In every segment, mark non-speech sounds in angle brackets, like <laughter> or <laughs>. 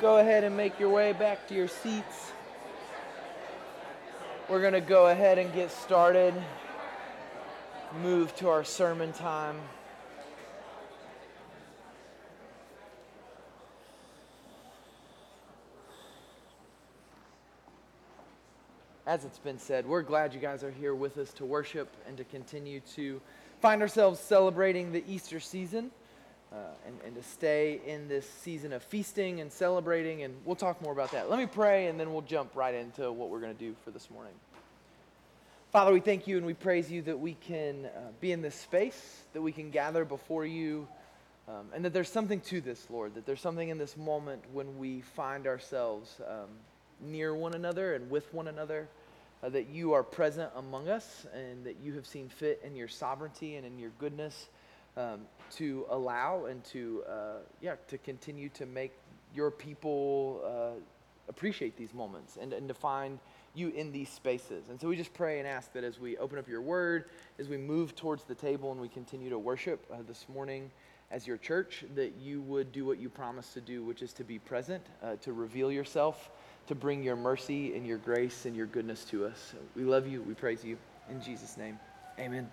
Go ahead and make your way back to your seats. We're going to go ahead and get started. Move to our sermon time. As it's been said, we're glad you guys are here with us to worship and to continue to find ourselves celebrating the Easter season uh, and, and to stay in this season of feasting and celebrating. And we'll talk more about that. Let me pray, and then we'll jump right into what we're going to do for this morning. Father, we thank you and we praise you that we can uh, be in this space, that we can gather before you, um, and that there's something to this, Lord, that there's something in this moment when we find ourselves um, near one another and with one another, uh, that you are present among us and that you have seen fit in your sovereignty and in your goodness um, to allow and to uh, yeah to continue to make your people uh, appreciate these moments and, and to find you in these spaces. And so we just pray and ask that as we open up your word, as we move towards the table and we continue to worship uh, this morning as your church, that you would do what you promised to do, which is to be present, uh, to reveal yourself, to bring your mercy and your grace and your goodness to us. We love you. We praise you. In Jesus' name, amen.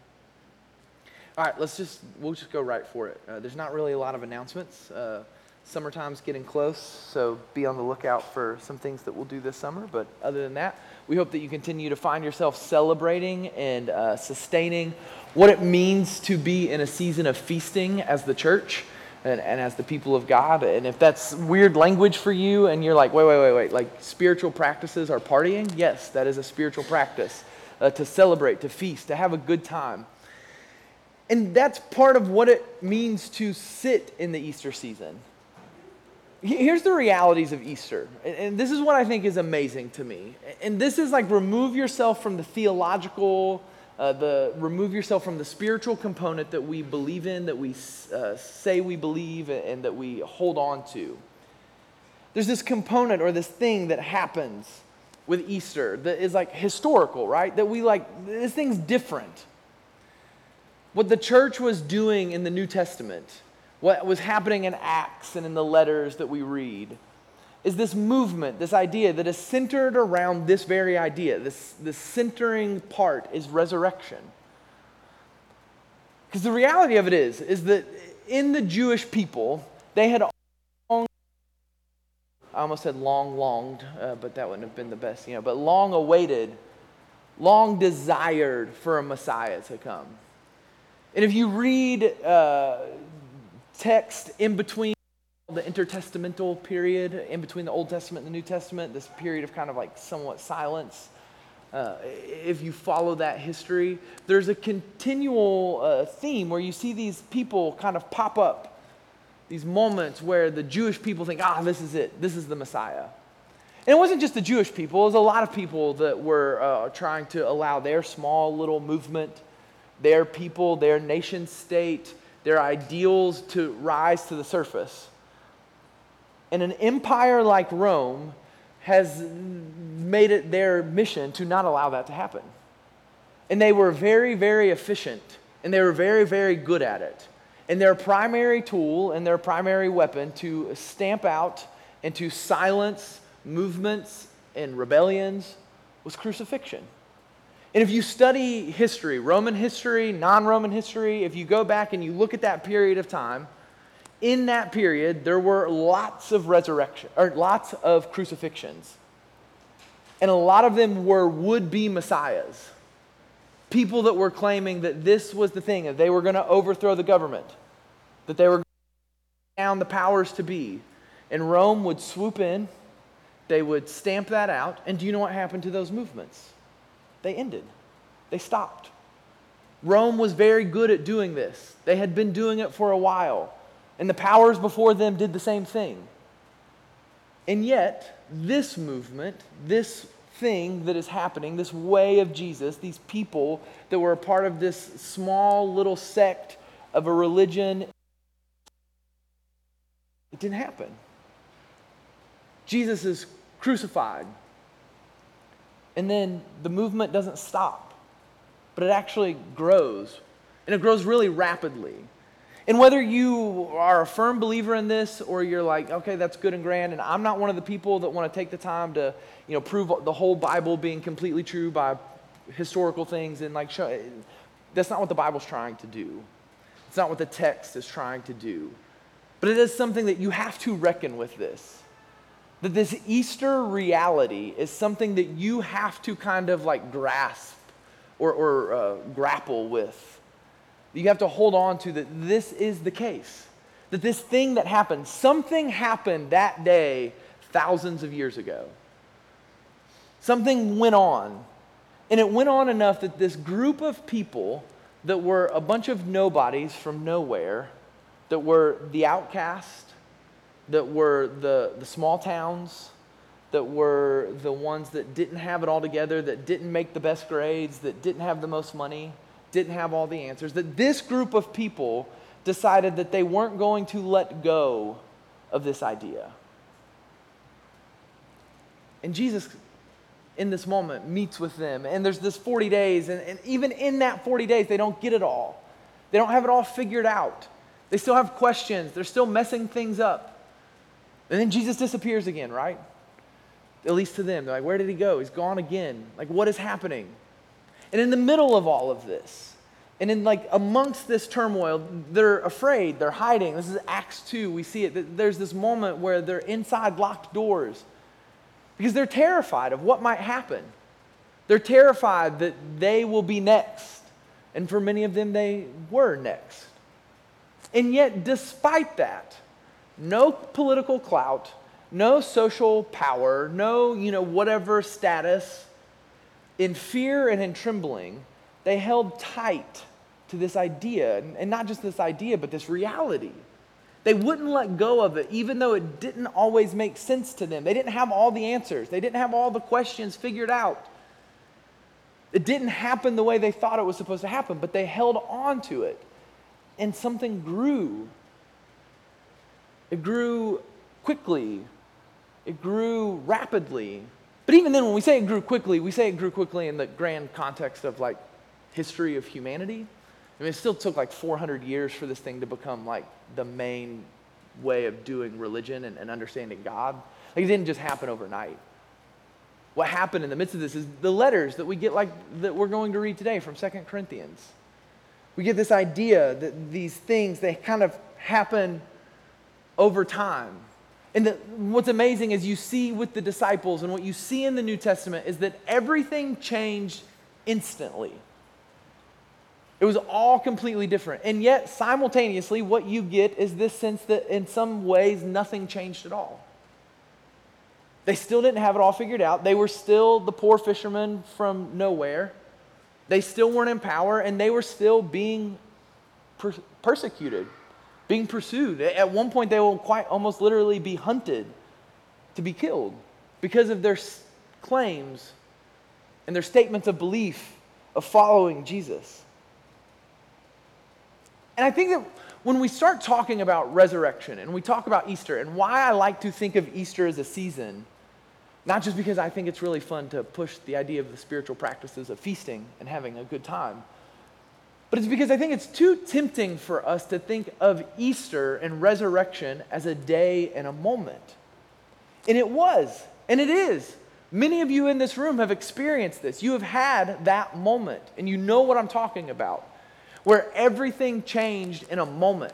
All right, let's just, we'll just go right for it. Uh, there's not really a lot of announcements. Uh, summertime's getting close, so be on the lookout for some things that we'll do this summer. But other than that, we hope that you continue to find yourself celebrating and uh, sustaining what it means to be in a season of feasting as the church and, and as the people of God. And if that's weird language for you and you're like, wait, wait, wait, wait, like spiritual practices are partying, yes, that is a spiritual practice. Uh, to celebrate, to feast, to have a good time. And that's part of what it means to sit in the Easter season. Here's the realities of Easter. And this is what I think is amazing to me. And this is like remove yourself from the theological, uh, the remove yourself from the spiritual component that we believe in, that we uh, say we believe, and that we hold on to. There's this component or this thing that happens with Easter that is like historical, right? That we like, this thing's different what the church was doing in the New Testament, what was happening in Acts and in the letters that we read, is this movement, this idea that is centered around this very idea. This, this centering part is resurrection. Because the reality of it is, is that in the Jewish people, they had long, I almost said long longed, uh, but that wouldn't have been the best, you know, but long awaited, long desired for a Messiah to come. And if you read uh, text in between the intertestamental period, in between the Old Testament and the New Testament, this period of kind of like somewhat silence, uh, if you follow that history, there's a continual uh, theme where you see these people kind of pop up, these moments where the Jewish people think, ah, this is it, this is the Messiah. And it wasn't just the Jewish people, it was a lot of people that were uh, trying to allow their small little movement their people, their nation state, their ideals to rise to the surface. And an empire like Rome has made it their mission to not allow that to happen. And they were very, very efficient, and they were very, very good at it. And their primary tool and their primary weapon to stamp out and to silence movements and rebellions was crucifixion. And if you study history, Roman history, non Roman history, if you go back and you look at that period of time, in that period, there were lots of resurrection, or lots of crucifixions. And a lot of them were would be messiahs. People that were claiming that this was the thing, that they were going to overthrow the government, that they were down the powers to be. And Rome would swoop in, they would stamp that out. And do you know what happened to those movements? They ended. They stopped. Rome was very good at doing this. They had been doing it for a while, and the powers before them did the same thing. And yet, this movement, this thing that is happening, this way of Jesus, these people that were a part of this small little sect of a religion, it didn't happen. Jesus is crucified. And then the movement doesn't stop, but it actually grows. And it grows really rapidly. And whether you are a firm believer in this or you're like, okay, that's good and grand, and I'm not one of the people that want to take the time to, you know, prove the whole Bible being completely true by historical things and like show, that's not what the Bible's trying to do. It's not what the text is trying to do. But it is something that you have to reckon with this. That this Easter reality is something that you have to kind of like grasp or, or uh, grapple with you have to hold on to that this is the case. That this thing that happened, something happened that day thousands of years ago. Something went on. And it went on enough that this group of people that were a bunch of nobodies from nowhere, that were the outcast, that were the, the small towns, that were the ones that didn't have it all together, that didn't make the best grades, that didn't have the most money, didn't have all the answers, that this group of people decided that they weren't going to let go of this idea. And Jesus, in this moment, meets with them. And there's this 40 days, and, and even in that 40 days, they don't get it all. They don't have it all figured out. They still have questions, they're still messing things up. And then Jesus disappears again, right? At least to them. They're like, where did he go? He's gone again. Like, what is happening? And in the middle of all of this, and in like amongst this turmoil, they're afraid, they're hiding. This is Acts 2. We see it. There's this moment where they're inside locked doors because they're terrified of what might happen. They're terrified that they will be next. And for many of them, they were next. And yet, despite that, no political clout, no social power, no, you know, whatever status, in fear and in trembling, they held tight to this idea, and not just this idea, but this reality. They wouldn't let go of it, even though it didn't always make sense to them. They didn't have all the answers, they didn't have all the questions figured out. It didn't happen the way they thought it was supposed to happen, but they held on to it. And something grew. It grew quickly, it grew rapidly. But even then, when we say it grew quickly, we say it grew quickly in the grand context of like history of humanity. I mean, it still took like 400 years for this thing to become like the main way of doing religion and, and understanding God. Like, it didn't just happen overnight. What happened in the midst of this is the letters that we get, like that we're going to read today from Second Corinthians. We get this idea that these things, they kind of happen over time. And the, what's amazing is you see with the disciples and what you see in the New Testament is that everything changed instantly. It was all completely different. And yet, simultaneously, what you get is this sense that in some ways nothing changed at all. They still didn't have it all figured out. They were still the poor fishermen from nowhere. They still weren't in power, and they were still being per- persecuted, being pursued. At one point, they will quite almost literally be hunted to be killed because of their claims and their statements of belief of following Jesus. And I think that when we start talking about resurrection and we talk about Easter and why I like to think of Easter as a season, not just because I think it's really fun to push the idea of the spiritual practices of feasting and having a good time, but it's because I think it's too tempting for us to think of Easter and resurrection as a day and a moment. And it was, and it is. Many of you in this room have experienced this. You have had that moment, and you know what I'm talking about where everything changed in a moment.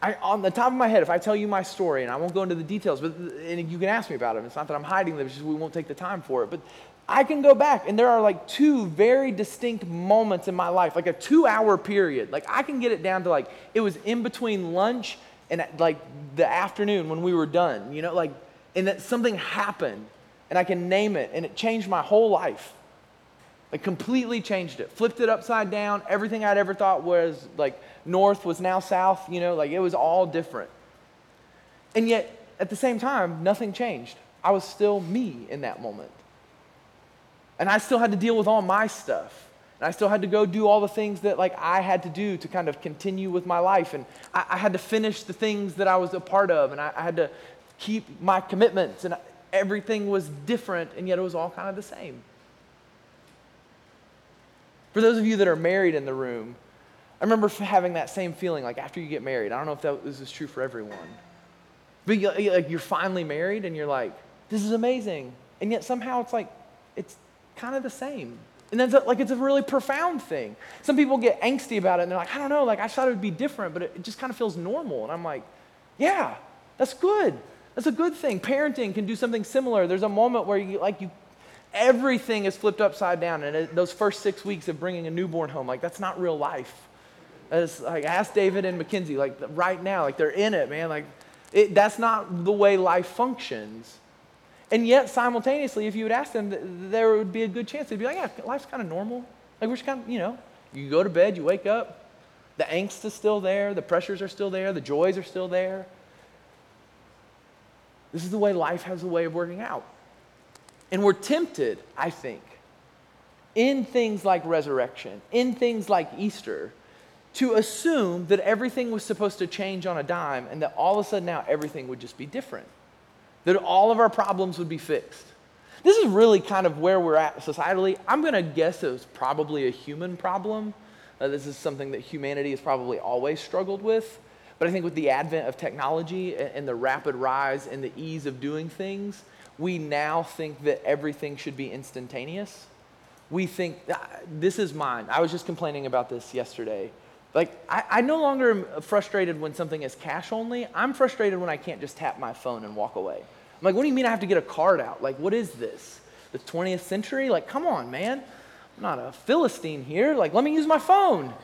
I, on the top of my head, if I tell you my story, and I won't go into the details, but and you can ask me about it. It's not that I'm hiding them; just we won't take the time for it. But I can go back, and there are like two very distinct moments in my life, like a two-hour period. Like I can get it down to like it was in between lunch and like the afternoon when we were done. You know, like and that something happened, and I can name it, and it changed my whole life. Like completely changed it, flipped it upside down. Everything I'd ever thought was like north was now south, you know, like it was all different. And yet, at the same time, nothing changed. I was still me in that moment. And I still had to deal with all my stuff. And I still had to go do all the things that like I had to do to kind of continue with my life. And I, I had to finish the things that I was a part of. And I, I had to keep my commitments. And everything was different, and yet it was all kind of the same. For those of you that are married in the room, I remember having that same feeling like after you get married. I don't know if that, this is true for everyone. But you, like you're finally married and you're like, this is amazing. And yet somehow it's like, it's kind of the same. And then like it's a really profound thing. Some people get angsty about it and they're like, I don't know, like I thought it would be different, but it just kind of feels normal. And I'm like, yeah, that's good. That's a good thing. Parenting can do something similar. There's a moment where you like you everything is flipped upside down and it, those first 6 weeks of bringing a newborn home, like that's not real life. It's like ask David and Mackenzie like right now, like they're in it, man. Like it, that's not the way life functions. And yet, simultaneously, if you would ask them, there would be a good chance they'd be like, yeah, life's kind of normal. Like, we're just kind of, you know, you go to bed, you wake up, the angst is still there, the pressures are still there, the joys are still there. This is the way life has a way of working out. And we're tempted, I think, in things like resurrection, in things like Easter, to assume that everything was supposed to change on a dime and that all of a sudden now everything would just be different that all of our problems would be fixed. This is really kind of where we're at societally. I'm going to guess it was probably a human problem. Uh, this is something that humanity has probably always struggled with. But I think with the advent of technology and the rapid rise and the ease of doing things, we now think that everything should be instantaneous. We think, ah, this is mine. I was just complaining about this yesterday. Like, I, I, no longer am frustrated when something is cash only. I'm frustrated when I can't just tap my phone and walk away. Like, what do you mean I have to get a card out? Like, what is this? The 20th century? Like, come on, man. I'm not a Philistine here. Like, let me use my phone.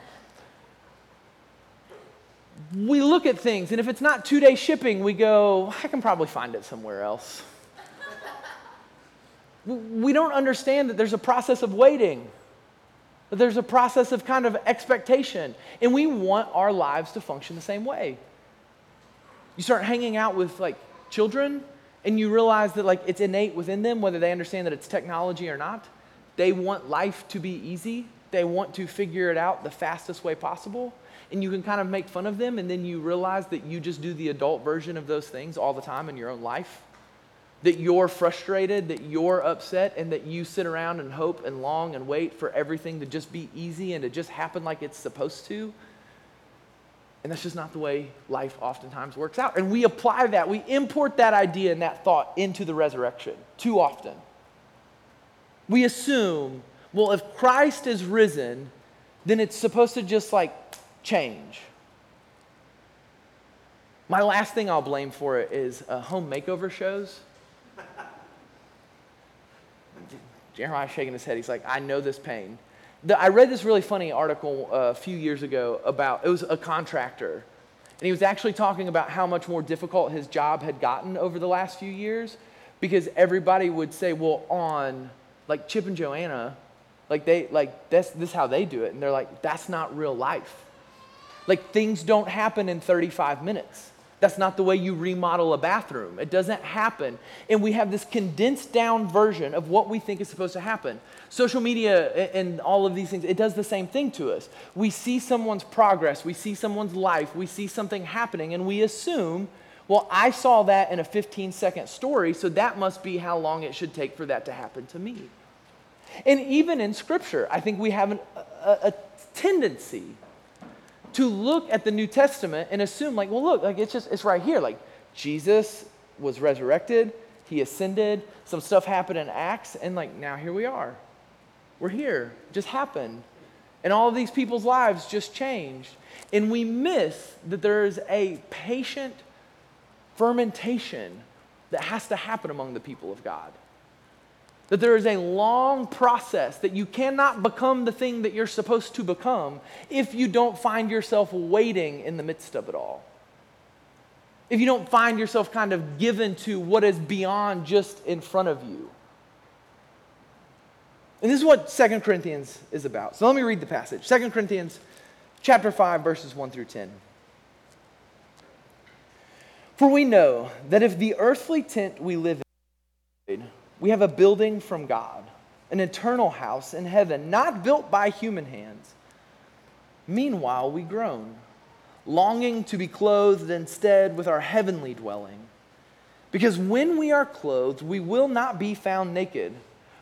We look at things, and if it's not two day shipping, we go, I can probably find it somewhere else. we don't understand that there's a process of waiting, that there's a process of kind of expectation, and we want our lives to function the same way. You start hanging out with like children, and you realize that like it's innate within them whether they understand that it's technology or not. They want life to be easy. They want to figure it out the fastest way possible. And you can kind of make fun of them and then you realize that you just do the adult version of those things all the time in your own life. That you're frustrated that you're upset and that you sit around and hope and long and wait for everything to just be easy and to just happen like it's supposed to and that's just not the way life oftentimes works out. And we apply that, we import that idea and that thought into the resurrection too often. We assume, well, if Christ is risen, then it's supposed to just like change. My last thing I'll blame for it is uh, home makeover shows. <laughs> Jeremiah's shaking his head. He's like, I know this pain. The, I read this really funny article uh, a few years ago about it was a contractor, and he was actually talking about how much more difficult his job had gotten over the last few years because everybody would say, "Well, on like Chip and Joanna, like they like this this is how they do it," and they're like, "That's not real life. Like things don't happen in 35 minutes." That's not the way you remodel a bathroom. It doesn't happen. And we have this condensed down version of what we think is supposed to happen. Social media and all of these things, it does the same thing to us. We see someone's progress, we see someone's life, we see something happening, and we assume, well, I saw that in a 15 second story, so that must be how long it should take for that to happen to me. And even in Scripture, I think we have an, a, a tendency to look at the New Testament and assume, like, well, look, like it's just, it's right here. Like, Jesus was resurrected, he ascended, some stuff happened in Acts, and like, now here we are. We're here. It just happened. And all of these people's lives just changed. And we miss that there is a patient fermentation that has to happen among the people of God that there is a long process, that you cannot become the thing that you're supposed to become if you don't find yourself waiting in the midst of it all. If you don't find yourself kind of given to what is beyond just in front of you. And this is what Second Corinthians is about. So let me read the passage. Second Corinthians chapter 5 verses 1 through 10. For we know that if the earthly tent we live in we have a building from God, an eternal house in heaven, not built by human hands. Meanwhile, we groan, longing to be clothed instead with our heavenly dwelling. Because when we are clothed, we will not be found naked.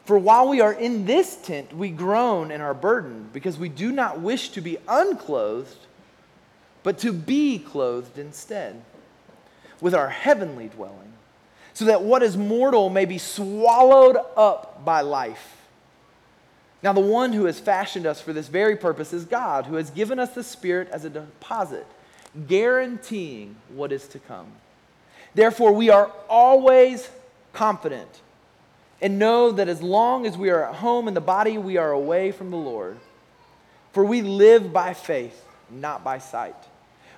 For while we are in this tent, we groan and are burdened, because we do not wish to be unclothed, but to be clothed instead, with our heavenly dwelling, so that what is mortal may be swallowed up by life. Now, the one who has fashioned us for this very purpose is God, who has given us the Spirit as a deposit, guaranteeing what is to come. Therefore, we are always confident and know that as long as we are at home in the body, we are away from the Lord. For we live by faith, not by sight.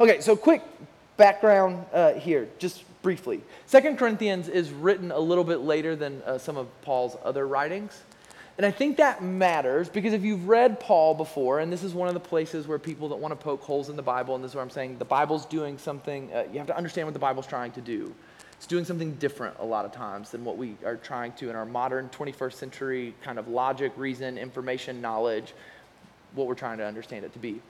Okay, so quick background uh, here, just briefly. Second Corinthians is written a little bit later than uh, some of Paul's other writings. And I think that matters because if you've read Paul before, and this is one of the places where people that want to poke holes in the Bible, and this is where I'm saying the Bible's doing something, uh, you have to understand what the Bible's trying to do. It's doing something different a lot of times than what we are trying to in our modern 21st century kind of logic, reason, information, knowledge, what we're trying to understand it to be.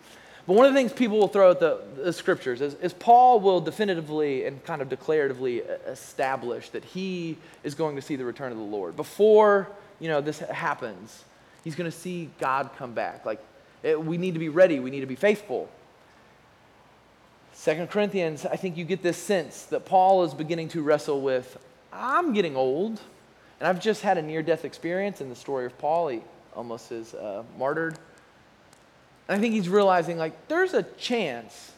But one of the things people will throw at the, the scriptures is, is, Paul will definitively and kind of declaratively establish that he is going to see the return of the Lord. Before you know this happens, he's going to see God come back. Like it, we need to be ready. We need to be faithful. Second Corinthians, I think you get this sense that Paul is beginning to wrestle with I'm getting old, and I've just had a near death experience in the story of Paul. He almost is uh, martyred. I think he's realizing, like, there's a chance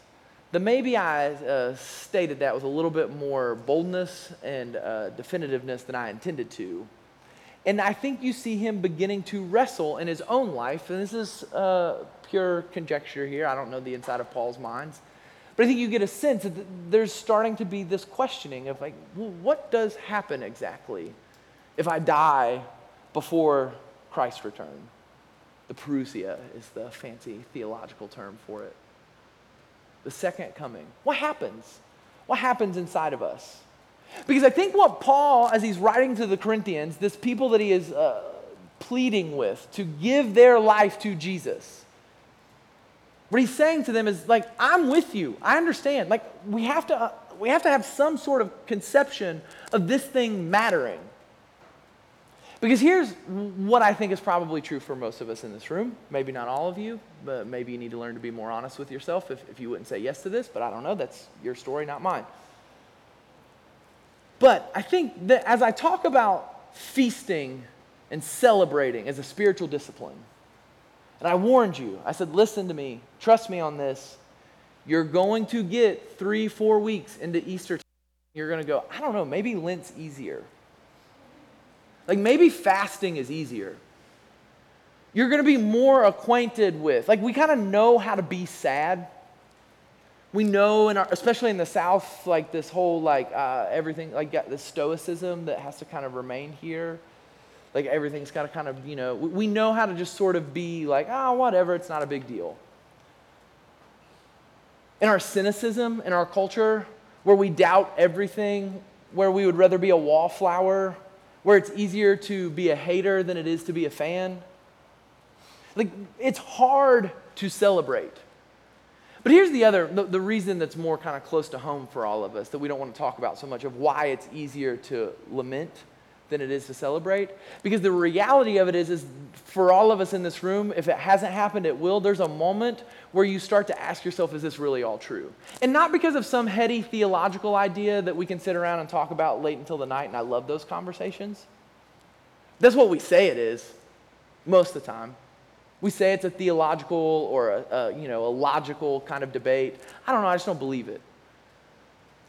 that maybe I uh, stated that with a little bit more boldness and uh, definitiveness than I intended to. And I think you see him beginning to wrestle in his own life, and this is uh, pure conjecture here. I don't know the inside of Paul's minds. But I think you get a sense that there's starting to be this questioning of like, well, what does happen exactly if I die before Christ's return? The parousia is the fancy theological term for it. The second coming. What happens? What happens inside of us? Because I think what Paul, as he's writing to the Corinthians, this people that he is uh, pleading with to give their life to Jesus, what he's saying to them is like, I'm with you. I understand. Like, we have to, uh, we have to have some sort of conception of this thing mattering. Because here's what I think is probably true for most of us in this room. Maybe not all of you, but maybe you need to learn to be more honest with yourself if, if you wouldn't say yes to this, but I don't know. That's your story, not mine. But I think that as I talk about feasting and celebrating as a spiritual discipline, and I warned you. I said, listen to me. Trust me on this. You're going to get three, four weeks into Easter. You're going to go, I don't know, maybe Lent's easier. Like maybe fasting is easier. You're going to be more acquainted with, like, we kind of know how to be sad. We know, in our, especially in the South, like this whole, like, uh, everything, like, the stoicism that has to kind of remain here like everything's got to kind of, you know, we know how to just sort of be like, oh, whatever, it's not a big deal. In our cynicism, in our culture, where we doubt everything, where we would rather be a wallflower, where it's easier to be a hater than it is to be a fan. Like, it's hard to celebrate. But here's the other, the, the reason that's more kind of close to home for all of us that we don't want to talk about so much of why it's easier to lament than it is to celebrate. Because the reality of it is, is for all of us in this room, if it hasn't happened, it will. There's a moment where you start to ask yourself, is this really all true? And not because of some heady theological idea that we can sit around and talk about late until the night, and I love those conversations. That's what we say it is most of the time. We say it's a theological or a, a you know, a logical kind of debate. I don't know, I just don't believe it.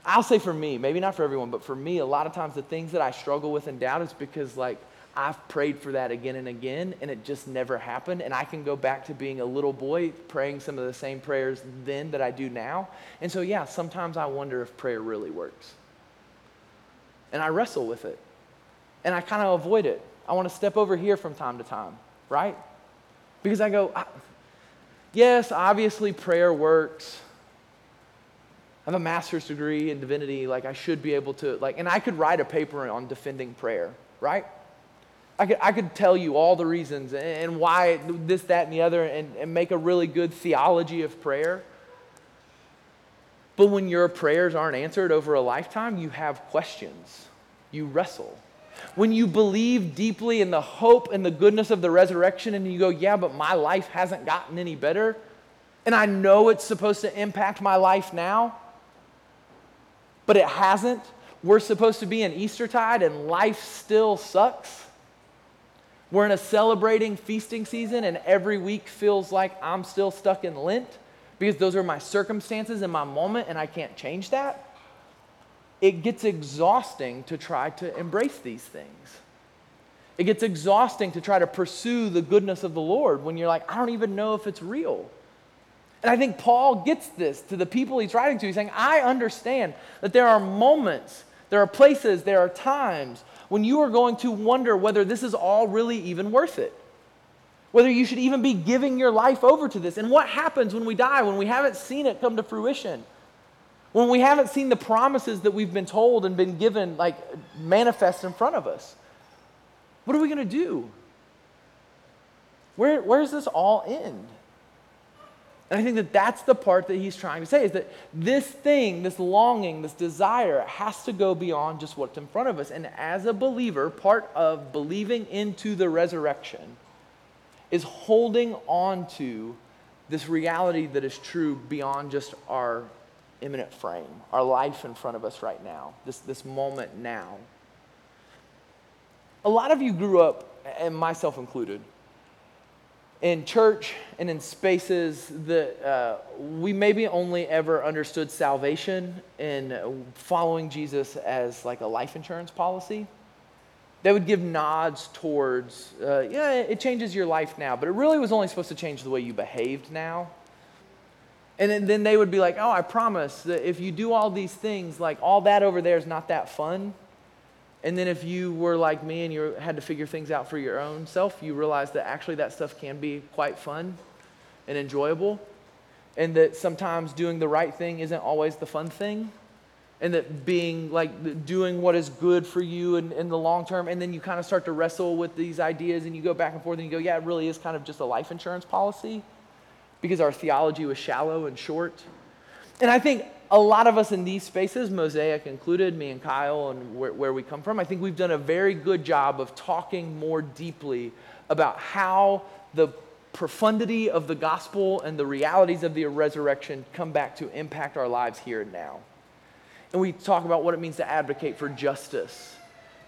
I'll say for me, maybe not for everyone, but for me, a lot of times the things that I struggle with and doubt is because, like, I've prayed for that again and again, and it just never happened. And I can go back to being a little boy praying some of the same prayers then that I do now. And so, yeah, sometimes I wonder if prayer really works. And I wrestle with it, and I kind of avoid it. I want to step over here from time to time, right? Because I go, yes, obviously prayer works. I have a master's degree in divinity. Like, I should be able to, like, and I could write a paper on defending prayer, right? I could, I could tell you all the reasons and why this, that, and the other, and, and make a really good theology of prayer. But when your prayers aren't answered over a lifetime, you have questions. You wrestle. When you believe deeply in the hope and the goodness of the resurrection, and you go, yeah, but my life hasn't gotten any better, and I know it's supposed to impact my life now, but it hasn't. We're supposed to be in Eastertide, and life still sucks. We're in a celebrating feasting season, and every week feels like I'm still stuck in Lent because those are my circumstances and my moment, and I can't change that it gets exhausting to try to embrace these things. It gets exhausting to try to pursue the goodness of the Lord when you're like, I don't even know if it's real. And I think Paul gets this to the people he's writing to. He's saying, I understand that there are moments, there are places, there are times when you are going to wonder whether this is all really even worth it. Whether you should even be giving your life over to this. And what happens when we die, when we haven't seen it come to fruition? when we haven't seen the promises that we've been told and been given like manifest in front of us what are we going to do where, where does this all end and i think that that's the part that he's trying to say is that this thing this longing this desire has to go beyond just what's in front of us and as a believer part of believing into the resurrection is holding on to this reality that is true beyond just our immanent frame, our life in front of us right now, this, this moment now. A lot of you grew up, and myself included, in church and in spaces that uh, we maybe only ever understood salvation and following Jesus as like a life insurance policy. They would give nods towards, uh, yeah, it changes your life now, but it really was only supposed to change the way you behaved now. And then, they would be like, oh, I promise that if you do all these things, like all that over there is not that fun. And then if you were like me and you had to figure things out for your own self, you realize that actually that stuff can be quite fun and enjoyable. And that sometimes doing the right thing isn't always the fun thing. And that being like doing what is good for you in, in the long term. And then you kind of start to wrestle with these ideas and you go back and forth and you go, yeah, it really is kind of just a life insurance policy because our theology was shallow and short. And I think a lot of us in these spaces, Mosaic included, me and Kyle, and where, where, we come from, I think we've done a very good job of talking more deeply about how the profundity of the gospel and the realities of the resurrection come back to impact our lives here and now. And we talk about what it means to advocate for justice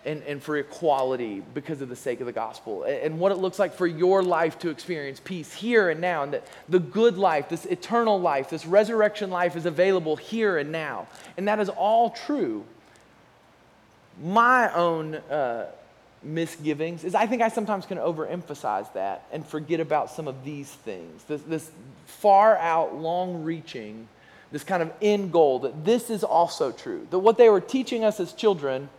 and, and for equality because of the sake of the gospel, and, and what it looks like for your life to experience peace here and now, and that the good life, this eternal life, this resurrection life is available here and now. And that is all true. My own uh, misgivings is I think I sometimes can overemphasize that and forget about some of these things, this, this far out, long reaching, this kind of end goal, that this is also true. That what they were teaching us as children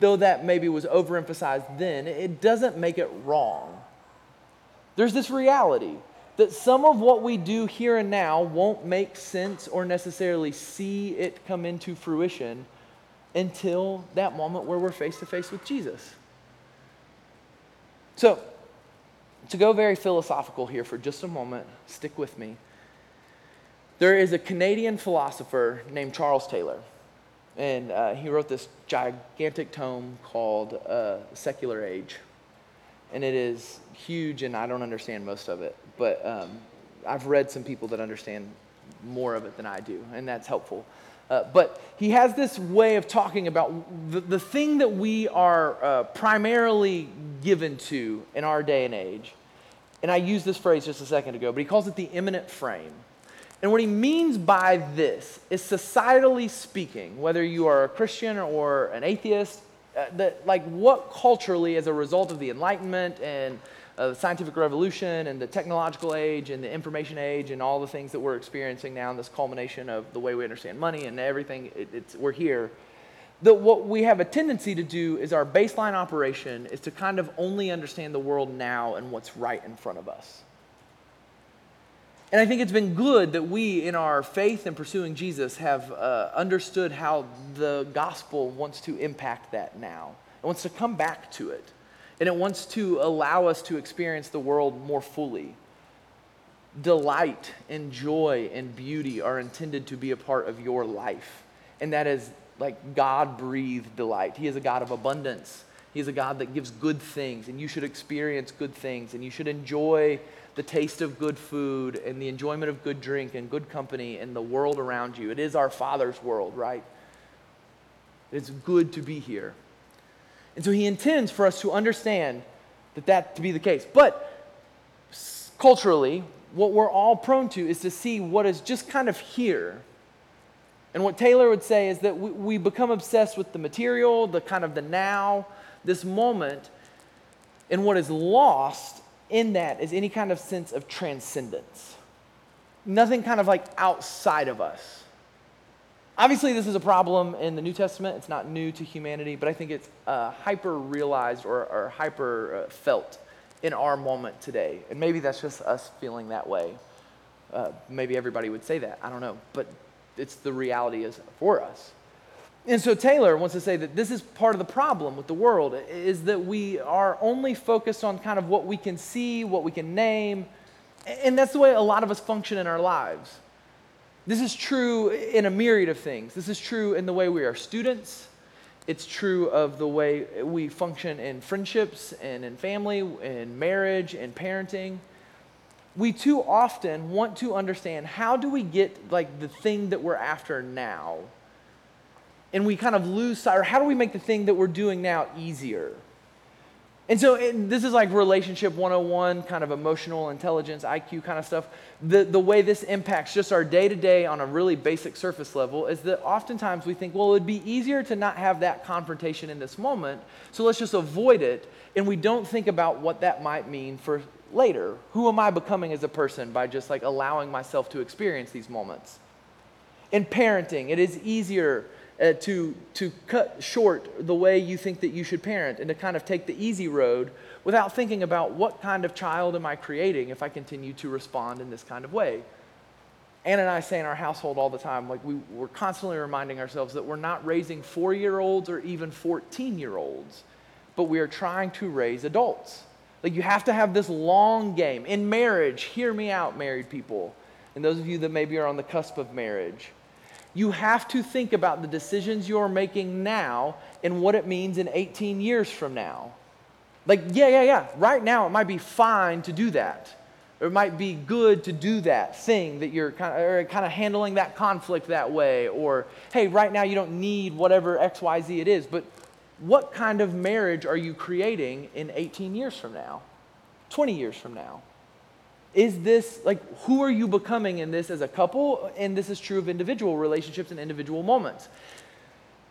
though that maybe was overemphasized then, it doesn't make it wrong. There's this reality that some of what we do here and now won't make sense or necessarily see it come into fruition until that moment where we're face to face with Jesus. So, to go very philosophical here for just a moment, stick with me. There is a Canadian philosopher named Charles Taylor. And uh, he wrote this gigantic tome called uh, Secular Age. And it is huge, and I don't understand most of it. But um, I've read some people that understand more of it than I do, and that's helpful. Uh, but he has this way of talking about the, the thing that we are uh, primarily given to in our day and age. And I used this phrase just a second ago, but he calls it the immanent frame. And what he means by this is societally speaking, whether you are a Christian or an atheist, uh, that like what culturally, as a result of the Enlightenment and uh, the scientific revolution and the technological age and the information age and all the things that we're experiencing now, and this culmination of the way we understand money and everything, it, we're here. that what we have a tendency to do is our baseline operation is to kind of only understand the world now and what's right in front of us. And I think it's been good that we, in our faith and pursuing Jesus, have uh, understood how the gospel wants to impact that now. It wants to come back to it. And it wants to allow us to experience the world more fully. Delight and joy and beauty are intended to be a part of your life. And that is like God breathed delight. He is a God of abundance. He is a God that gives good things, and you should experience good things, and you should enjoy the taste of good food and the enjoyment of good drink and good company and the world around you. It is our Father's world, right? It's good to be here. And so he intends for us to understand that that to be the case. But culturally, what we're all prone to is to see what is just kind of here. And what Taylor would say is that we, we become obsessed with the material, the kind of the now, this moment, and what is lost in that is any kind of sense of transcendence. Nothing kind of like outside of us. Obviously, this is a problem in the New Testament. It's not new to humanity, but I think it's uh, hyper realized or, or hyper uh, felt in our moment today. And maybe that's just us feeling that way. Uh, maybe everybody would say that. I don't know. But it's the reality is for us. And so Taylor wants to say that this is part of the problem with the world is that we are only focused on kind of what we can see, what we can name, and that's the way a lot of us function in our lives. This is true in a myriad of things. This is true in the way we are students. It's true of the way we function in friendships and in family, in marriage, and parenting. We too often want to understand how do we get like the thing that we're after now and we kind of lose sight, or how do we make the thing that we're doing now easier? And so this is like relationship 101, kind of emotional intelligence, IQ kind of stuff. The, the way this impacts just our day to day on a really basic surface level is that oftentimes we think, well, it would be easier to not have that confrontation in this moment, so let's just avoid it. And we don't think about what that might mean for later. Who am I becoming as a person by just like allowing myself to experience these moments? In parenting, it is easier uh, to, to cut short the way you think that you should parent and to kind of take the easy road without thinking about what kind of child am I creating if I continue to respond in this kind of way. Ann and I say in our household all the time, like we, we're constantly reminding ourselves that we're not raising four year olds or even 14 year olds, but we are trying to raise adults. Like you have to have this long game. In marriage, hear me out, married people, and those of you that maybe are on the cusp of marriage you have to think about the decisions you're making now and what it means in 18 years from now. Like, yeah, yeah, yeah. Right now, it might be fine to do that. Or it might be good to do that thing that you're kind of, kind of handling that conflict that way. Or, hey, right now you don't need whatever XYZ it is. But what kind of marriage are you creating in 18 years from now? 20 years from now? Is this like who are you becoming in this as a couple? And this is true of individual relationships and individual moments.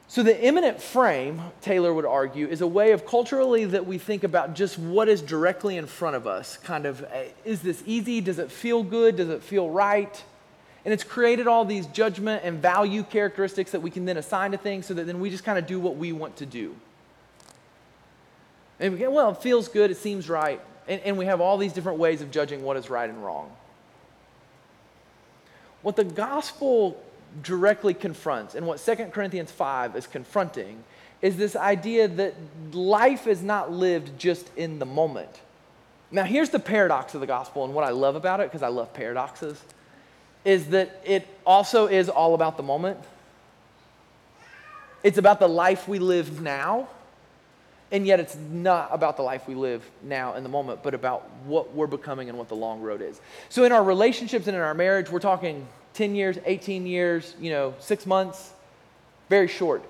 So the immanent frame taylor would argue is a way of culturally that we think about just what is directly in front of us kind of eh, is this easy? Does it feel good? Does it feel right? And it's created all these judgment and value characteristics that we can then assign to things so that then we just kind of do what we want to do. And we get, well it feels good it seems right and, and we have all these different ways of judging what is right and wrong. What the gospel directly confronts, and what 2 Corinthians 5 is confronting, is this idea that life is not lived just in the moment. Now, here's the paradox of the gospel, and what I love about it, because I love paradoxes, is that it also is all about the moment. It's about the life we live now, and yet, it's not about the life we live now in the moment, but about what we're becoming and what the long road is. So, in our relationships and in our marriage, we're talking 10 years, 18 years, you know, six months, very short.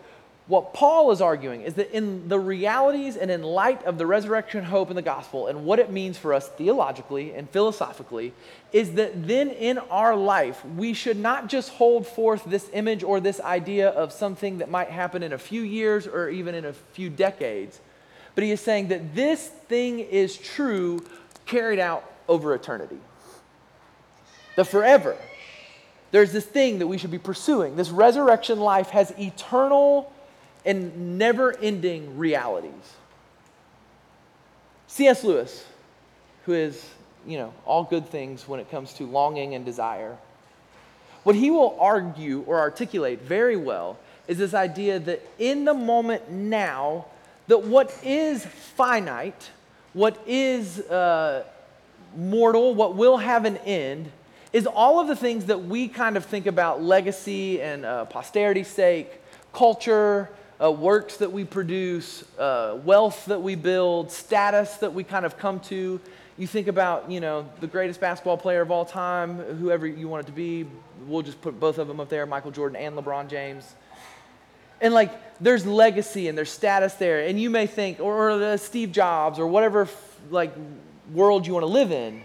What Paul is arguing is that in the realities and in light of the resurrection hope in the gospel and what it means for us theologically and philosophically, is that then in our life, we should not just hold forth this image or this idea of something that might happen in a few years or even in a few decades but he is saying that this thing is true carried out over eternity. The forever. There's this thing that we should be pursuing. This resurrection life has eternal and never ending realities. C.S. Lewis, who is, you know, all good things when it comes to longing and desire, what he will argue or articulate very well is this idea that in the moment now, that what is finite, what is uh, mortal, what will have an end, is all of the things that we kind of think about legacy and uh, posterity's sake, culture, uh, works that we produce, uh, wealth that we build, status that we kind of come to. You think about, you know, the greatest basketball player of all time, whoever you want it to be. We'll just put both of them up there, Michael Jordan and LeBron James. And like, there's legacy and there's status there. And you may think, or, or Steve Jobs or whatever, like, world you want to live in,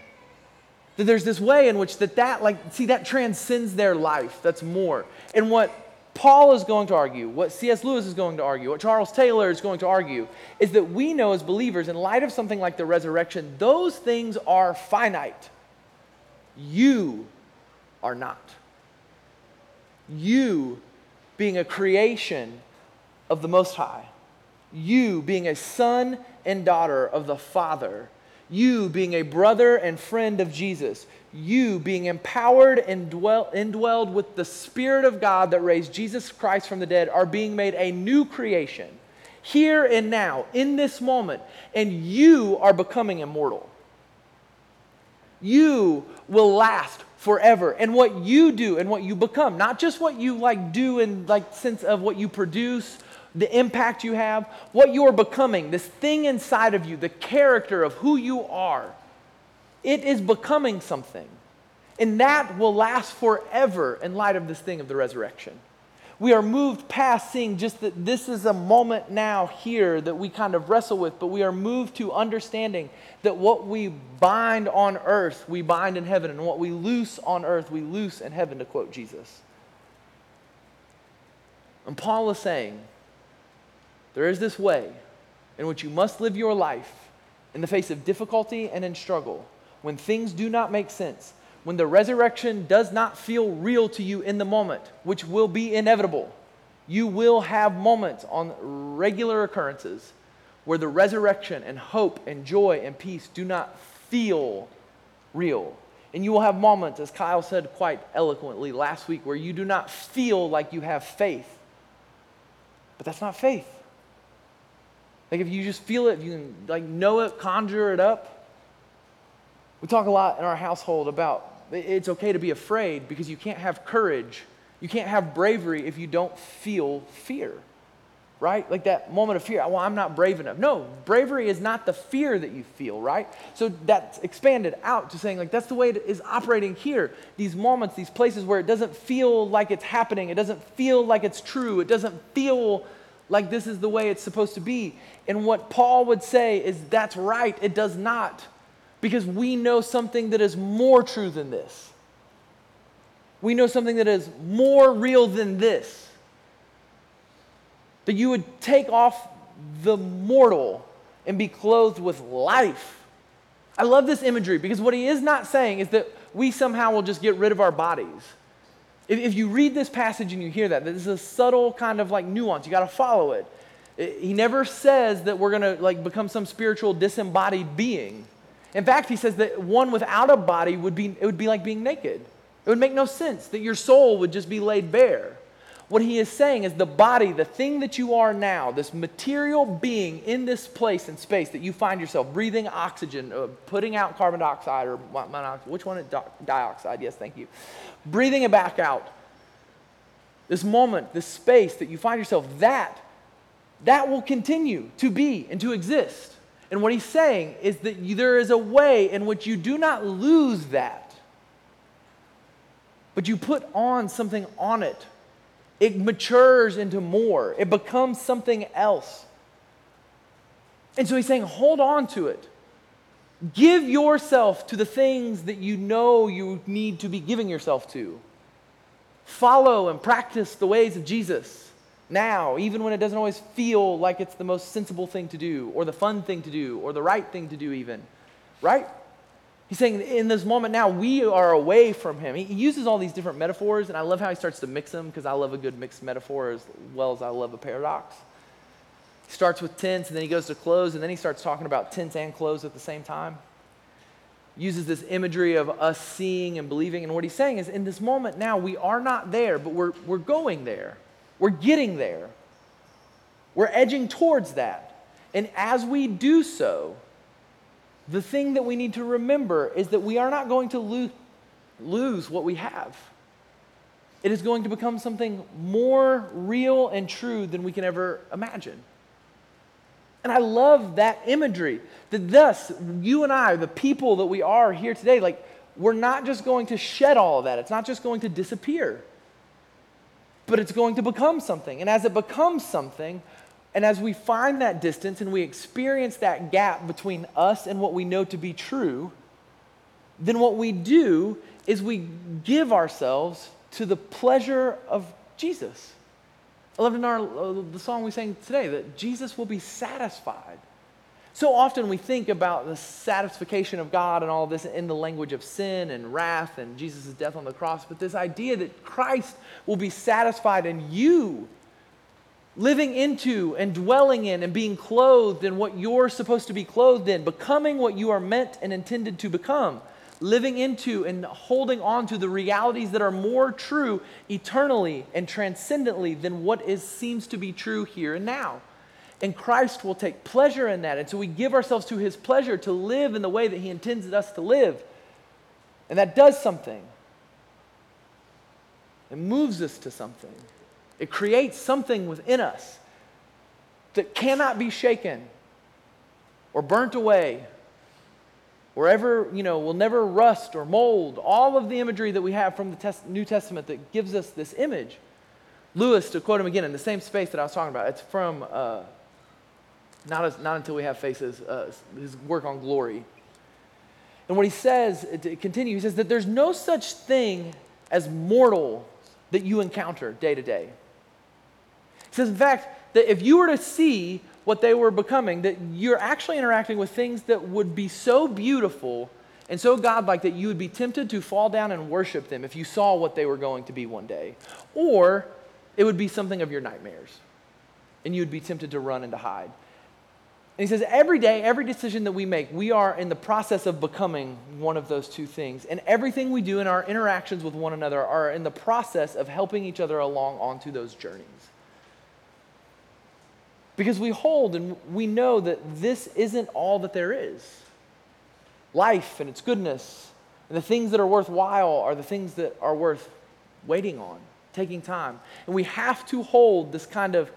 that there's this way in which that, that, like, see, that transcends their life. That's more. And what Paul is going to argue, what C.S. Lewis is going to argue, what Charles Taylor is going to argue, is that we know as believers, in light of something like the resurrection, those things are finite. You are not. You being a creation of the Most High, you being a son and daughter of the Father, you being a brother and friend of Jesus, you being empowered and dwell, indwelled with the Spirit of God that raised Jesus Christ from the dead, are being made a new creation here and now, in this moment, and you are becoming immortal. You will last forever. And what you do and what you become, not just what you like do in like sense of what you produce, the impact you have, what you are becoming, this thing inside of you, the character of who you are it is becoming something. And that will last forever in light of this thing of the resurrection. We are moved past seeing just that this is a moment now here that we kind of wrestle with, but we are moved to understanding that what we bind on earth, we bind in heaven, and what we loose on earth, we loose in heaven, to quote Jesus. And Paul is saying, there is this way in which you must live your life in the face of difficulty and in struggle when things do not make sense, when the resurrection does not feel real to you in the moment, which will be inevitable, you will have moments on regular occurrences where the resurrection and hope and joy and peace do not feel real. And you will have moments, as Kyle said quite eloquently last week, where you do not feel like you have faith. But that's not faith. Like if you just feel it, if you can like know it, conjure it up, we talk a lot in our household about it's okay to be afraid because you can't have courage. You can't have bravery if you don't feel fear, right? Like that moment of fear. Well, I'm not brave enough. No, bravery is not the fear that you feel, right? So that's expanded out to saying, like, that's the way it is operating here. These moments, these places where it doesn't feel like it's happening, it doesn't feel like it's true, it doesn't feel like this is the way it's supposed to be. And what Paul would say is, that's right, it does not because we know something that is more true than this. We know something that is more real than this. That you would take off the mortal and be clothed with life. I love this imagery because what he is not saying is that we somehow will just get rid of our bodies. If, if you read this passage and you hear that, this is a subtle kind of like nuance. You got to follow it. it. He never says that we're going to like become some spiritual disembodied being. In fact, he says that one without a body would be, it would be like being naked. It would make no sense that your soul would just be laid bare. What he is saying is the body, the thing that you are now, this material being in this place and space that you find yourself breathing oxygen, uh, putting out carbon dioxide or monoxide, which one? Dioxide, yes, thank you. Breathing it back out. This moment, this space that you find yourself, that, that will continue to be and to exist. And what he's saying is that there is a way in which you do not lose that, but you put on something on it. It matures into more, it becomes something else. And so he's saying, hold on to it. Give yourself to the things that you know you need to be giving yourself to. Follow and practice the ways of Jesus now, even when it doesn't always feel like it's the most sensible thing to do, or the fun thing to do, or the right thing to do, even. Right? He's saying in this moment now, we are away from him. He uses all these different metaphors, and I love how he starts to mix them because I love a good mixed metaphor as well as I love a paradox. He starts with tents, and then he goes to clothes, and then he starts talking about tents and clothes at the same time. Uses this imagery of us seeing and believing. And what he's saying is, in this moment now, we are not there, but we're, we're going there. We're getting there. We're edging towards that. And as we do so, the thing that we need to remember is that we are not going to lo- lose what we have. It is going to become something more real and true than we can ever imagine. And I love that imagery that thus, you and I, the people that we are here today, like, we're not just going to shed all of that. It's not just going to disappear, but it's going to become something. And as it becomes something, and as we find that distance and we experience that gap between us and what we know to be true, then what we do is we give ourselves to the pleasure of Jesus. I loved in our uh, the song we sang today that Jesus will be satisfied. So often we think about the satisfaction of God and all this in the language of sin and wrath and Jesus' death on the cross, but this idea that Christ will be satisfied and you living into and dwelling in and being clothed in what you're supposed to be clothed in, becoming what you are meant and intended to become, living into and holding on to the realities that are more true eternally and transcendently than what is, seems to be true here and now. And Christ will take pleasure in that. And so we give ourselves to his pleasure to live in the way that he intends us to live. And that does something. It moves us to something. It creates something within us that cannot be shaken or burnt away or ever, you know, will never rust or mold. All of the imagery that we have from the New Testament that gives us this image. Lewis, to quote him again in the same space that I was talking about, it's from uh, not, as, not Until We Have Faces, uh, his work on glory. And what he says, continue, he says that there's no such thing as mortal that you encounter day to day. He says, in fact, that if you were to see what they were becoming, that you're actually interacting with things that would be so beautiful and so godlike that you would be tempted to fall down and worship them if you saw what they were going to be one day. Or it would be something of your nightmares, and you would be tempted to run and to hide. And he says, every day, every decision that we make, we are in the process of becoming one of those two things. And everything we do in our interactions with one another are in the process of helping each other along onto those journeys. Because we hold and we know that this isn't all that there is. Life and its goodness and the things that are worthwhile are the things that are worth waiting on, taking time. And we have to hold this kind of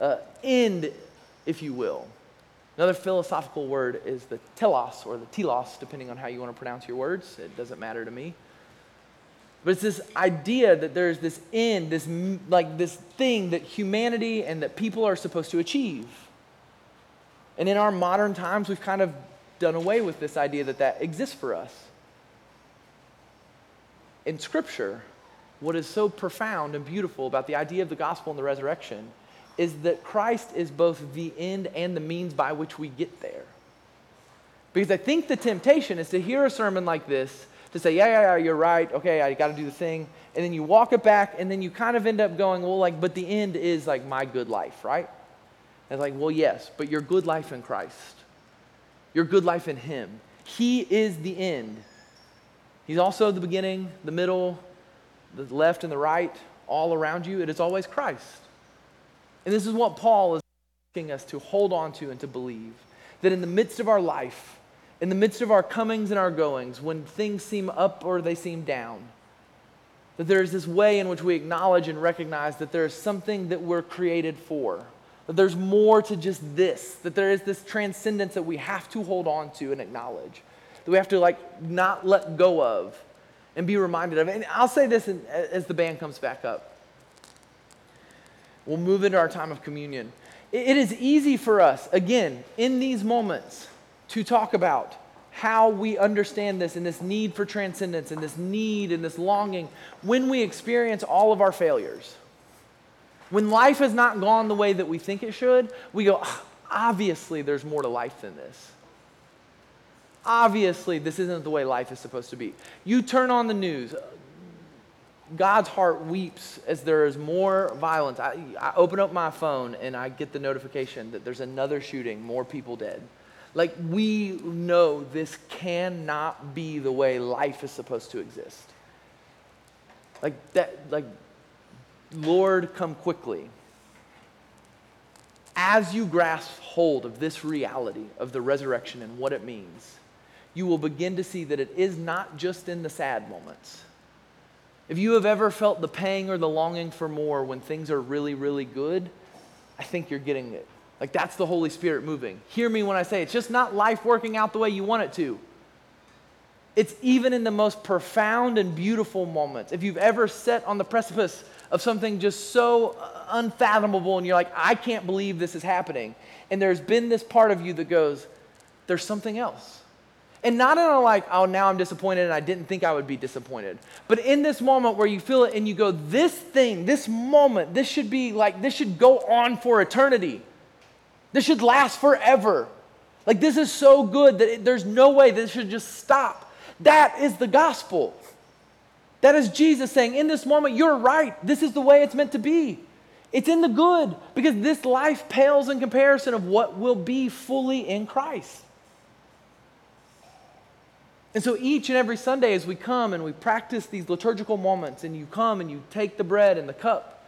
uh, end, if you will. Another philosophical word is the telos or the telos, depending on how you want to pronounce your words. It doesn't matter to me. But it's this idea that there's this end, this like this thing that humanity and that people are supposed to achieve. And in our modern times, we've kind of done away with this idea that that exists for us. In Scripture, what is so profound and beautiful about the idea of the gospel and the resurrection is that Christ is both the end and the means by which we get there. Because I think the temptation is to hear a sermon like this to say, yeah, yeah, yeah, you're right. Okay, I got to do the thing. And then you walk it back, and then you kind of end up going, well, like, but the end is like my good life, right? And it's like, well, yes, but your good life in Christ, your good life in Him. He is the end. He's also the beginning, the middle, the left and the right, all around you. It is always Christ. And this is what Paul is asking us to hold on to and to believe that in the midst of our life, in the midst of our comings and our goings, when things seem up or they seem down, that there's this way in which we acknowledge and recognize that there is something that we're created for, that there's more to just this, that there is this transcendence that we have to hold on to and acknowledge, that we have to like not let go of and be reminded of. And I'll say this as the band comes back up. We'll move into our time of communion. It is easy for us, again, in these moments, to talk about how we understand this and this need for transcendence and this need and this longing when we experience all of our failures. When life has not gone the way that we think it should, we go, ah, obviously, there's more to life than this. Obviously, this isn't the way life is supposed to be. You turn on the news, God's heart weeps as there is more violence. I, I, open up my phone and I get the notification that there's another shooting, more people dead. Like, we know this cannot be the way life is supposed to exist. Like, that, like, Lord, come quickly. As you grasp hold of this reality of the resurrection and what it means, you will begin to see that it is not just in the sad moments. If you have ever felt the pang or the longing for more when things are really, really good, I think you're getting it. Like that's the Holy Spirit moving. Hear me when I say it's just not life working out the way you want it to. It's even in the most profound and beautiful moments. If you've ever sat on the precipice of something just so unfathomable and you're like, I can't believe this is happening, and there's been this part of you that goes, there's something else. And not in a like, oh, now I'm disappointed and I didn't think I would be disappointed. But in this moment where you feel it and you go, this thing, this moment, this should be like, this should go on for eternity. This should last forever. Like, this is so good that it, there's no way this should just stop. That is the gospel. That is Jesus saying, in this moment, you're right. This is the way it's meant to be. It's in the good because this life pales in comparison of what will be fully in Christ. And so each and every Sunday, as we come and we practice these liturgical moments, and you come and you take the bread and the cup,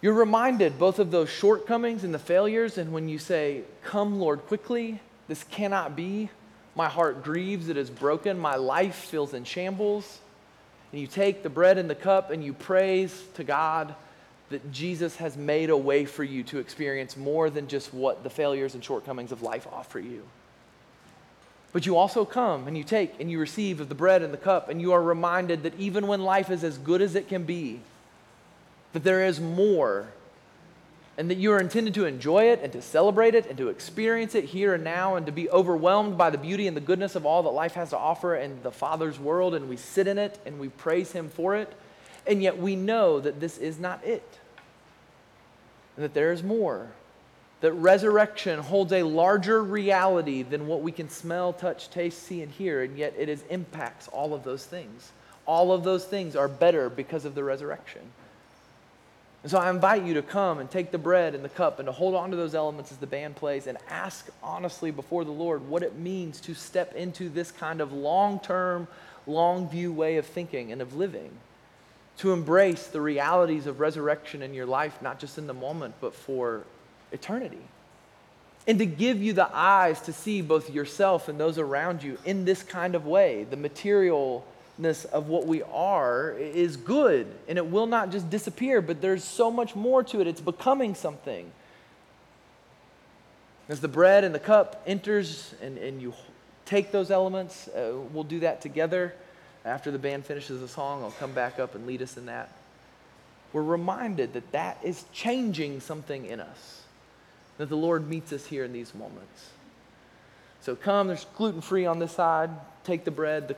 you're reminded both of those shortcomings and the failures. And when you say, Come, Lord, quickly, this cannot be. My heart grieves, it is broken, my life feels in shambles. And you take the bread and the cup and you praise to God that Jesus has made a way for you to experience more than just what the failures and shortcomings of life offer you. But you also come and you take and you receive of the bread and the cup, and you are reminded that even when life is as good as it can be, that there is more, and that you are intended to enjoy it and to celebrate it and to experience it here and now and to be overwhelmed by the beauty and the goodness of all that life has to offer in the Father's world, and we sit in it and we praise Him for it, and yet we know that this is not it, and that there is more that resurrection holds a larger reality than what we can smell, touch, taste, see, and hear, and yet it is, impacts all of those things. All of those things are better because of the resurrection. And so I invite you to come and take the bread and the cup and to hold on to those elements as the band plays and ask honestly before the Lord what it means to step into this kind of long term, long view way of thinking and of living. To embrace the realities of resurrection in your life, not just in the moment, but for eternity. And to give you the eyes to see both yourself and those around you in this kind of way. The materialness of what we are is good and it will not just disappear, but there's so much more to it. It's becoming something. As the bread and the cup enters and, and you take those elements, uh, we'll do that together. After the band finishes the song, I'll come back up and lead us in that. We're reminded that that is changing something in us that the Lord meets us here in these moments. So come, there's gluten free on this side. Take the bread, the